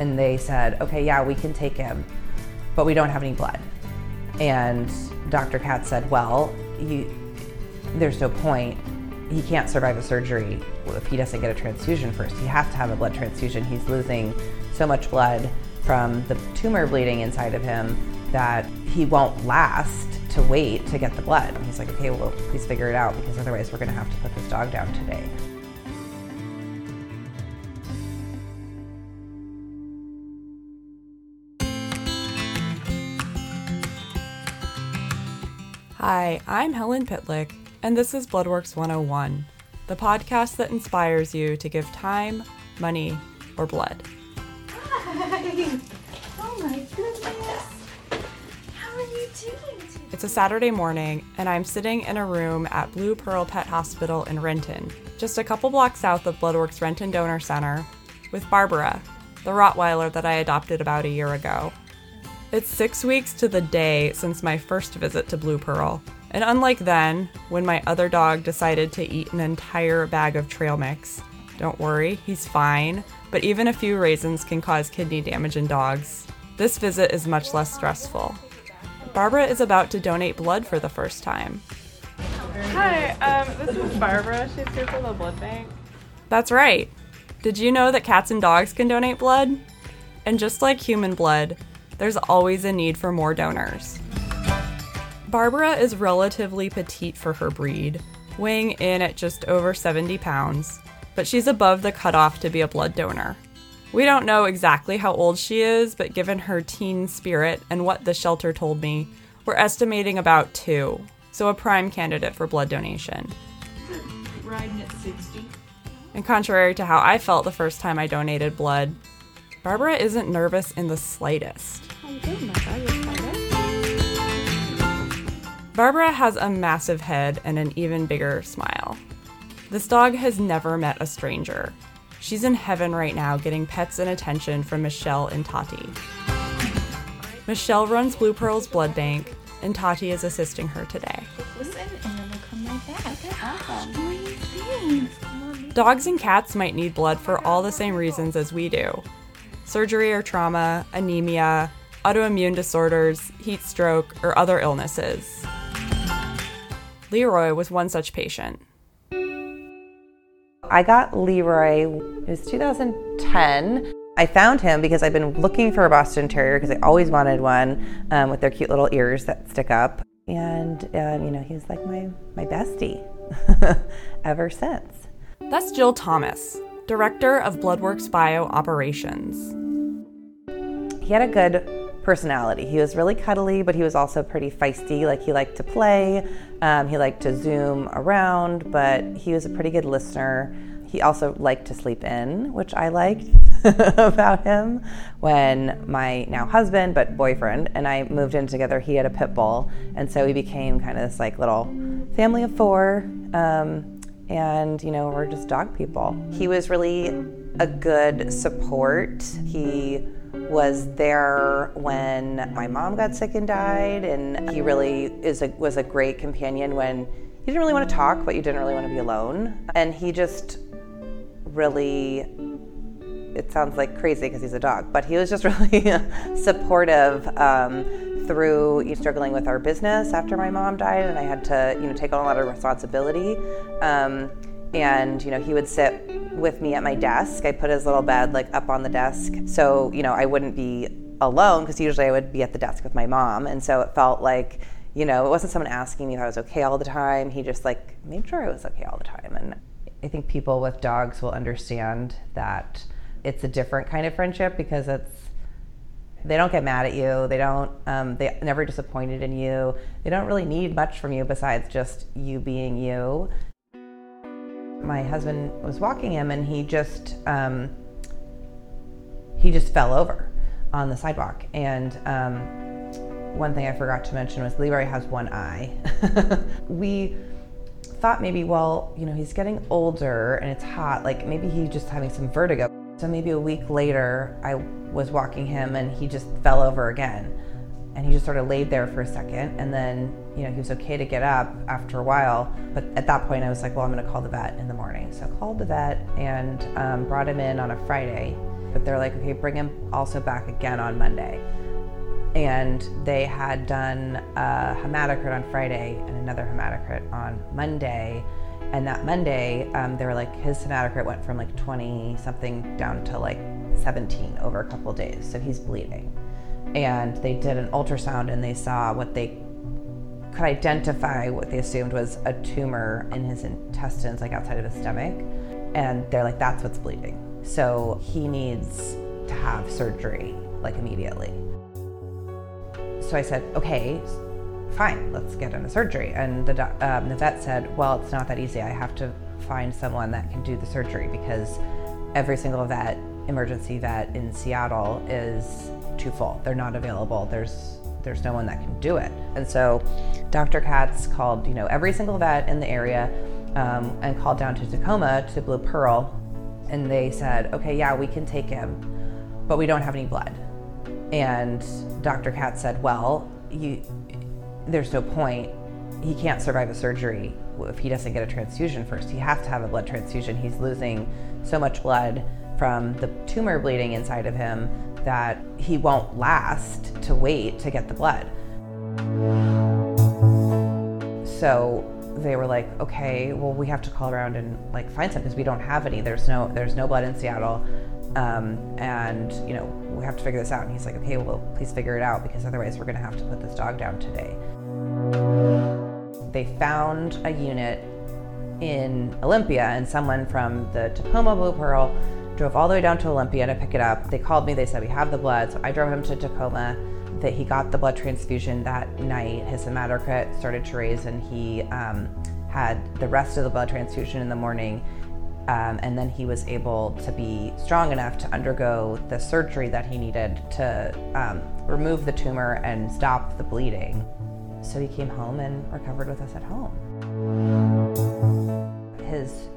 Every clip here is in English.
and they said, okay, yeah, we can take him, but we don't have any blood. And Dr. Katz said, well, you, there's no point. He can't survive a surgery if he doesn't get a transfusion first. He has to have a blood transfusion. He's losing so much blood from the tumor bleeding inside of him that he won't last to wait to get the blood. And he's like, okay, well, please figure it out because otherwise we're going to have to put this dog down today. Hi, I'm Helen Pitlick, and this is Bloodworks 101, the podcast that inspires you to give time, money, or blood. Hi! Oh my goodness! How are you doing today? It's a Saturday morning, and I'm sitting in a room at Blue Pearl Pet Hospital in Renton, just a couple blocks south of Bloodworks Renton Donor Center, with Barbara, the Rottweiler that I adopted about a year ago. It's six weeks to the day since my first visit to Blue Pearl, and unlike then, when my other dog decided to eat an entire bag of trail mix, don't worry, he's fine, but even a few raisins can cause kidney damage in dogs. This visit is much less stressful. Barbara is about to donate blood for the first time. Hi, um, this is Barbara. She's here for the blood bank. That's right. Did you know that cats and dogs can donate blood? And just like human blood, there's always a need for more donors. Barbara is relatively petite for her breed, weighing in at just over 70 pounds, but she's above the cutoff to be a blood donor. We don't know exactly how old she is, but given her teen spirit and what the shelter told me, we're estimating about two, so a prime candidate for blood donation. Riding at 60. And contrary to how I felt the first time I donated blood, Barbara isn't nervous in the slightest. How you doing, my dog? You excited? Barbara has a massive head and an even bigger smile. This dog has never met a stranger. She's in heaven right now getting pets and attention from Michelle and Tati. Michelle runs Blue Pearl's blood bank, and Tati is assisting her today. Listen, and then we'll come right back. Awesome. What do you think? Come on, baby. Dogs and cats might need blood for all the same reasons as we do surgery or trauma, anemia, autoimmune disorders, heat stroke, or other illnesses. Leroy was one such patient. I got Leroy, it was 2010. I found him because I've been looking for a Boston Terrier because I always wanted one um, with their cute little ears that stick up. And, um, you know, he was like my, my bestie ever since. That's Jill Thomas, Director of Bloodworks Bio Operations. He had a good personality. He was really cuddly, but he was also pretty feisty. Like he liked to play, um, he liked to zoom around, but he was a pretty good listener. He also liked to sleep in, which I liked about him. When my now husband, but boyfriend, and I moved in together, he had a pit bull, and so we became kind of this like little family of four. Um, and you know, we're just dog people. He was really a good support. He was there when my mom got sick and died, and he really is a, was a great companion when you didn't really want to talk, but you didn't really want to be alone. And he just really, it sounds like crazy because he's a dog, but he was just really supportive um, through struggling with our business after my mom died, and I had to you know take on a lot of responsibility. Um, and you know he would sit with me at my desk. I put his little bed like up on the desk, so you know I wouldn't be alone because usually I would be at the desk with my mom, and so it felt like you know it wasn't someone asking me if I was okay all the time. He just like made sure I was okay all the time, and I think people with dogs will understand that it's a different kind of friendship because it's they don't get mad at you. They don't um, they never disappointed in you. They don't really need much from you besides just you being you my husband was walking him and he just um, he just fell over on the sidewalk. And um, one thing i forgot to mention was leroy has one eye. We thought maybe well you know he's getting older and it's hot like maybe he's just having some vertigo. So maybe a week later i was walking him and he just fell over again. And he just sort of laid there for a second and then you know he was okay to get up after a while but at that point i was like well i'm going to call the vet in the morning so i called the vet and um, brought him in on a friday but they're like, okay, bring him also back again on Monday. And they had done a hematocrit on Friday and another hematocrit on Monday. And that Monday, um, they were like, his hematocrit went from like 20 something down to like 17 over a couple days. So he's bleeding. And they did an ultrasound and they saw what they could identify what they assumed was a tumor in his intestines, like outside of his stomach. And they're like, that's what's bleeding. So he needs to have surgery, like immediately. So I said, okay, fine, let's get a surgery. And the, um, the vet said, well, it's not that easy. I have to find someone that can do the surgery because every single vet, emergency vet in Seattle is too full. They're not available. There's there's no one that can do it. And so Dr. Katz called, you know, every single vet in the area um, and called down to Tacoma to Blue Pearl. And they said, okay, yeah, we can take him, but we don't have any blood. And Dr. Katz said, well, you, there's no point. He can't survive a surgery if he doesn't get a transfusion first. He has to have a blood transfusion. He's losing so much blood from the tumor bleeding inside of him that he won't last to wait to get the blood. So they were like, okay, well, we have to call around and like find some because we don't have any. There's no there's no blood in Seattle, um, and you know we have to figure this out. And he's like, okay, well, please figure it out because otherwise we're gonna have to put this dog down today. They found a unit in Olympia, and someone from the Tacoma Blue Pearl drove all the way down to Olympia to pick it up. They called me, they said, We have the blood. So I drove him to Tacoma. That he got the blood transfusion that night. His hematocrit started to raise, and he um, had the rest of the blood transfusion in the morning. Um, and then he was able to be strong enough to undergo the surgery that he needed to um, remove the tumor and stop the bleeding. So he came home and recovered with us at home. His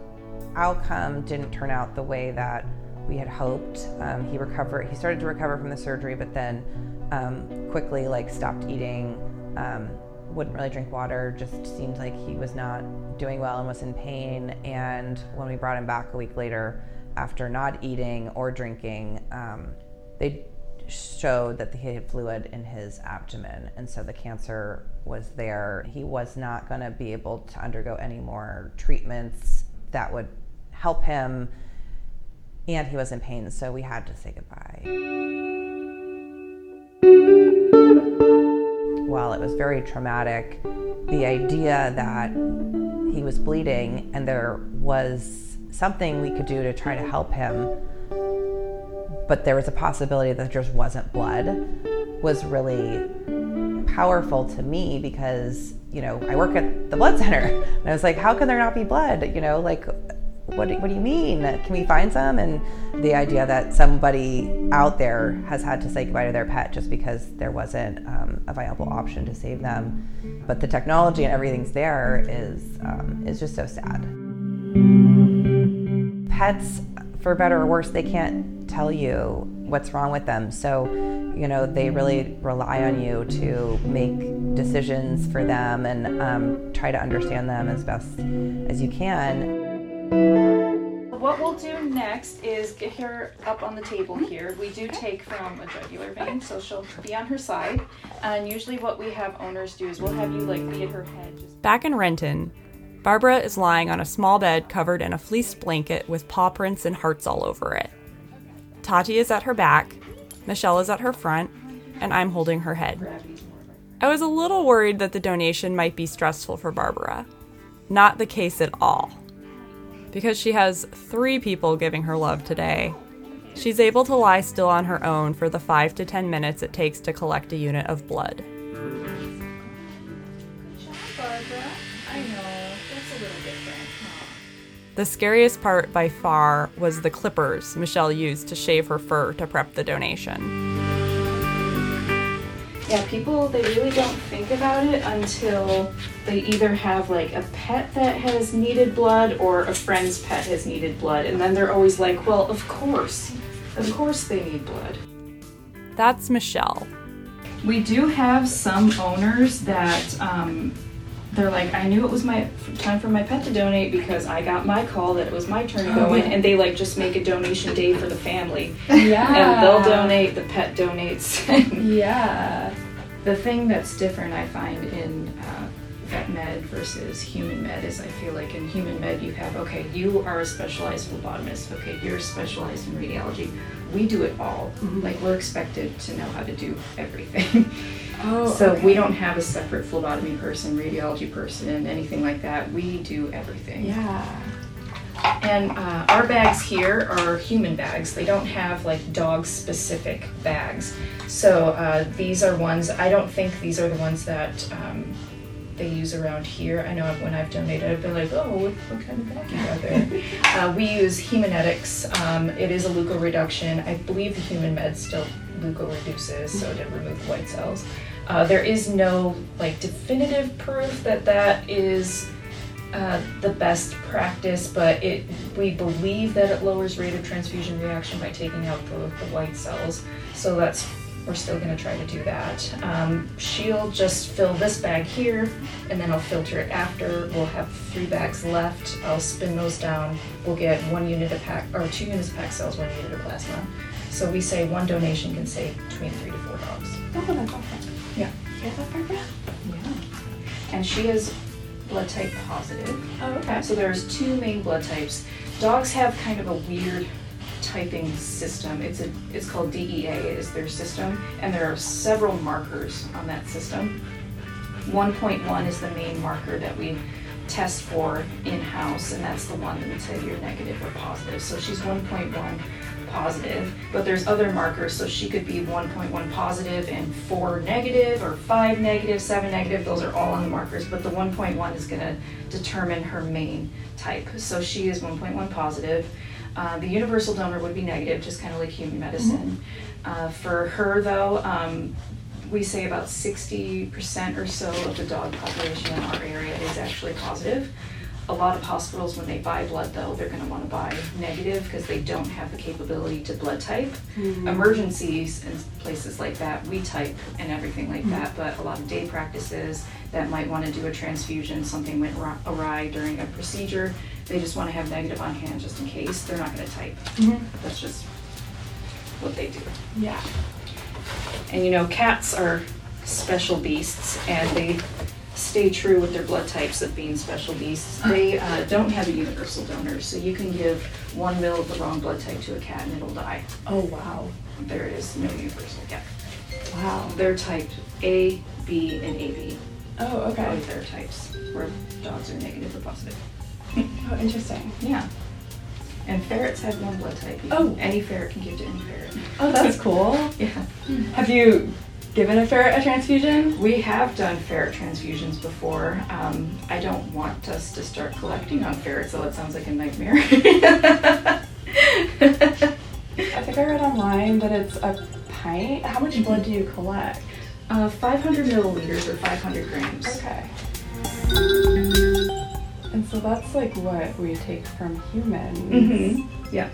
outcome didn't turn out the way that we had hoped. Um, he recovered. He started to recover from the surgery, but then um, quickly like stopped eating. Um, wouldn't really drink water. Just seemed like he was not doing well and was in pain. And when we brought him back a week later, after not eating or drinking, um, they showed that he had fluid in his abdomen, and so the cancer was there. He was not going to be able to undergo any more treatments that would help him. And he was in pain, so we had to say goodbye. While it was very traumatic, the idea that he was bleeding and there was something we could do to try to help him, but there was a possibility that there just wasn't blood, was really powerful to me because, you know, I work at the blood center. And I was like, how can there not be blood? You know, like what do, what do you mean? Can we find some? And the idea that somebody out there has had to say goodbye to their pet just because there wasn't um, a viable option to save them. But the technology and everything's there is, um, is just so sad. Pets, for better or worse, they can't tell you what's wrong with them. So, you know, they really rely on you to make decisions for them and um, try to understand them as best as you can. What we'll do next is get her up on the table mm-hmm. here. We do take from a jugular vein, so she'll be on her side. And usually, what we have owners do is we'll have you like lead her head. Just Back in Renton, Barbara is lying on a small bed covered in a fleece blanket with paw prints and hearts all over it. Tati is at her back, Michelle is at her front, and I'm holding her head. I was a little worried that the donation might be stressful for Barbara. Not the case at all. Because she has three people giving her love today, she's able to lie still on her own for the 5 to 10 minutes it takes to collect a unit of blood. Barbara. I know that's a little different. The scariest part by far was the clippers Michelle used to shave her fur to prep the donation. Yeah, people they really don't think about it until they either have like a pet that has needed blood or a friend's pet has needed blood, and then they're always like, "Well, of course, of course they need blood." That's Michelle. We do have some owners that um, they're like, I knew it was my time for my pet to donate because I got my call that it was my turn to go in, and they like just make a donation day for the family, Yeah. and they'll donate. The pet donates. Yeah. The thing that's different, I find, in uh, vet med versus human med is I feel like in human med you have okay, you are a specialized phlebotomist. Okay, you're specialized in radiology. We do it all. Like we're expected to know how to do everything. Oh. So we don't have a separate phlebotomy person, radiology person, anything like that. We do everything. Yeah. And uh, our bags here are human bags. They don't have like dog specific bags. So uh, these are ones, I don't think these are the ones that um, they use around here. I know when I've donated, I've been like, oh, what, what kind of bag you got there? uh, we use Haemonetics. Um, it is a leukoreduction. I believe the human med still leukoreduces, so to remove white cells. Uh, there is no like definitive proof that that is uh, the best practice, but it we believe that it lowers rate of transfusion reaction by taking out the, the white cells. So that's we're still going to try to do that. Um, she'll just fill this bag here, and then I'll filter it after. We'll have three bags left. I'll spin those down. We'll get one unit of pack or two units of pack cells, one unit of plasma. So we say one donation can save between three to four dogs. Oh, that's awesome. Yeah. That Barbara? Yeah. And she is blood type positive. Oh, okay. So there's two main blood types. Dogs have kind of a weird typing system. It's a it's called DEA is their system, and there are several markers on that system. 1.1 is the main marker that we test for in-house, and that's the one that would say you're negative or positive. So she's 1.1 positive, but there's other markers, so she could be 1.1 positive and 4 negative, or 5 negative, 7 negative, those are all on the markers, but the 1.1 is gonna determine her main type. So she is 1.1 positive. Uh, the universal donor would be negative, just kind of like human medicine. Uh, for her though, um, we say about 60% or so of the dog population in our area is actually positive. A lot of hospitals, when they buy blood though, they're gonna wanna buy negative because they don't have the capability to blood type. Mm-hmm. Emergencies and places like that, we type and everything like that, mm-hmm. but a lot of day practices that might wanna do a transfusion, something went awry during a procedure, they just wanna have negative on hand just in case, they're not gonna type. Mm-hmm. That's just what they do. Yeah. And you know, cats are special beasts and they stay true with their blood types of being special beasts. They uh, don't have a universal donor, so you can give one mil of the wrong blood type to a cat and it'll die. Oh, wow. There is no universal cat. Wow. They're typed A, B, and AB. Oh, okay. Both their types, where dogs are negative or positive. Oh, interesting. Yeah. And ferrets have one blood type. Oh. Any ferret can give to any ferret. Oh, that's cool. Yeah. Have you given a ferret a transfusion? We have done ferret transfusions before. Um, I don't want us to start collecting on ferrets, though it sounds like a nightmare. I think I read online that it's a pint. How much blood do you collect? uh, 500 milliliters or 500 grams. Okay. And so that's like what we take from humans. hmm Yeah.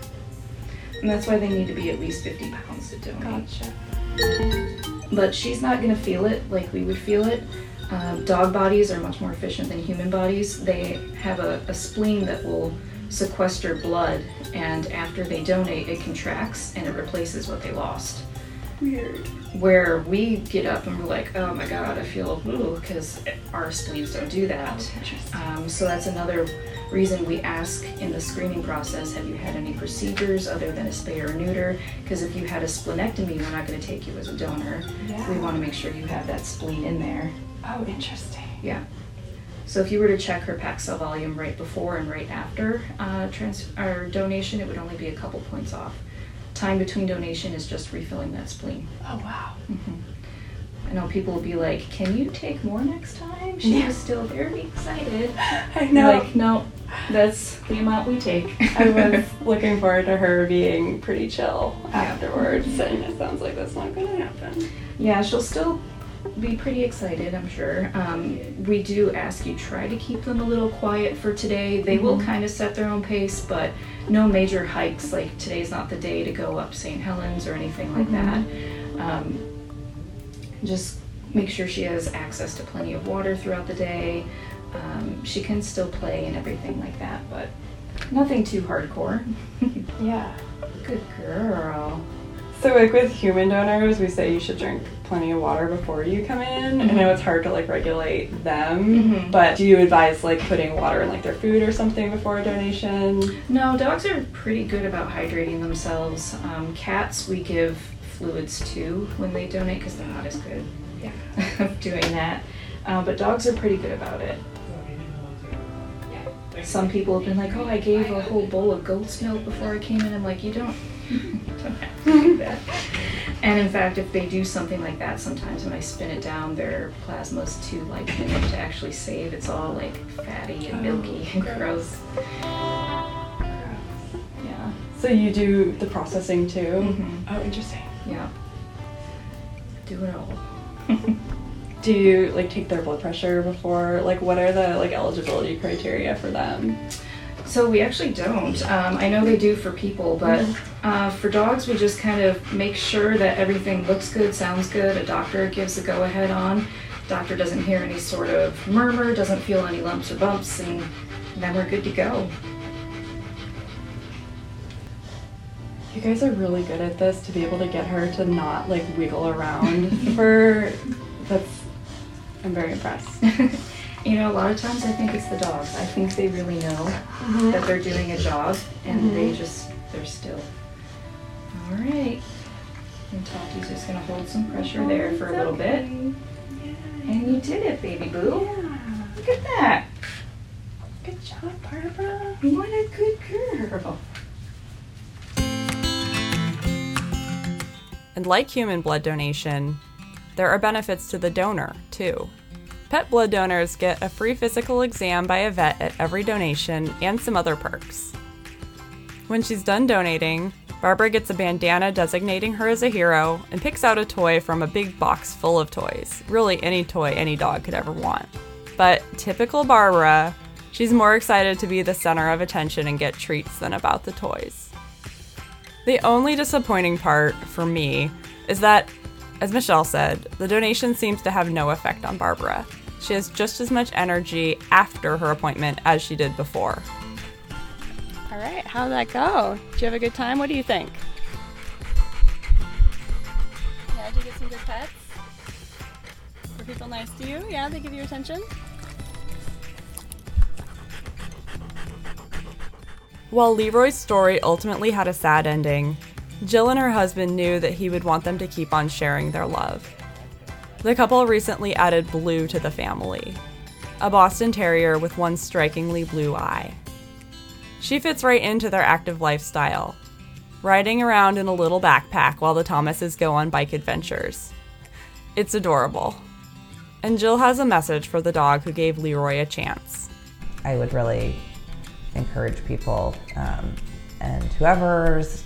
And that's why they need to be at least 50 pounds to donate. Gotcha. But she's not going to feel it like we would feel it. Um, dog bodies are much more efficient than human bodies. They have a, a spleen that will sequester blood, and after they donate, it contracts and it replaces what they lost. Weird. where we get up and we're like, oh my god, I feel ooh, because our spleens don't do that. Um, so that's another reason we ask in the screening process, have you had any procedures other than a spay or neuter? Because if you had a splenectomy, we're not going to take you as a donor. Yeah. We want to make sure you have that spleen in there. Oh, interesting. Yeah. So if you were to check her pack cell volume right before and right after uh, trans- or donation, it would only be a couple points off. Time between donation is just refilling that spleen. Oh, wow. Mm-hmm. I know people will be like, "Can you take more next time?" She Yeah. was still very excited. I know. Like, no, that's the amount we take. I was looking forward to her being pretty chill Yeah. afterwards, and it sounds like that's not going to happen. yeah, she'll still be pretty excited, I'm sure. Um, we do ask you try to keep them a little quiet for today. They will kind of set their own pace, but no major hikes. Like today's not the day to go up St. Helens or anything like that. Um, just make sure she has access to plenty of water throughout the day. Um, she can still play and everything like that, but nothing too hardcore. Yeah. Good girl. So like with human donors, we say you should drink plenty of water before you come in. I know it's hard to like regulate them, Mhm. but do you advise like putting water in like their food or something before a donation? No, dogs are pretty good about hydrating themselves. Um, cats, we give fluids to when they donate because they're not as good Yeah. of doing that. Uh, but dogs are pretty good about it. Some people have been like, "Oh, I gave a whole bowl of goat's milk before I came in." I'm like, "You don't, you don't have to do that." And in fact, if they do something like that, sometimes when I spin it down, their plasma's too light thin to actually save. It's all like fatty and milky and gross. Yeah. So you do the processing too? Mhm. Oh, interesting. Yeah. Do it all. Do you like take their blood pressure before? Like, what are the like eligibility criteria for them? So we actually don't. Um, I know they do for people, but uh, for dogs, we just kind of make sure that everything looks good, sounds good. A doctor gives a go ahead on. Doctor doesn't hear any sort of murmur, doesn't feel any lumps or bumps, and then we're good to go. You guys are really good at this to be able to get her to not like wiggle around for that's I'm very impressed. you know, a lot of times I think it's the dogs. I think they really know mm-hmm. that they're doing a job, and mm-hmm. they just they're still. All right. And Tati's just gonna hold some pressure there oh, for a little bit. And you did it, baby boo. Yeah. Look at that. Good job, Barbara. What a good girl. And like human blood donation, there are benefits to the donor, too. Pet blood donors get a free physical exam by a vet at every donation and some other perks. When she's done donating, Barbara gets a bandana designating her as a hero and picks out a toy from a big box full of toys. Really, any toy any dog could ever want. But typical Barbara, she's more excited to be the center of attention and get treats than about the toys. The only disappointing part for me is that, as Michelle said, the donation seems to have no effect on Barbara. She has just as much energy after her appointment as she did before. All right, how'd that go? Did you have a good time? What do you think? Yeah, did you get some good pets? Were people nice to you? Yeah, they give you attention? While Leroy's story ultimately had a sad ending, Jill and her husband knew that he would want them to keep on sharing their love. The couple recently added Blue to the family, a Boston Terrier with one strikingly blue eye. She fits right into their active lifestyle, riding around in a little backpack while the Thomases go on bike adventures. It's adorable. And Jill has a message for the dog who gave Leroy a chance. I would really encourage people um, and whoever's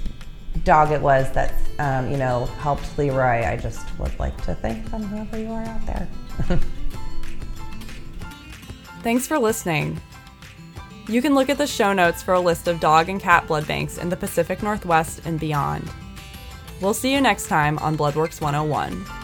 dog it was that um, you know helped Leroy. I just would like to thank them, whoever you are out there. Thanks for listening. You can look at the show notes for a list of dog and cat blood banks in the Pacific Northwest and beyond. We'll see you next time on Bloodworks 101.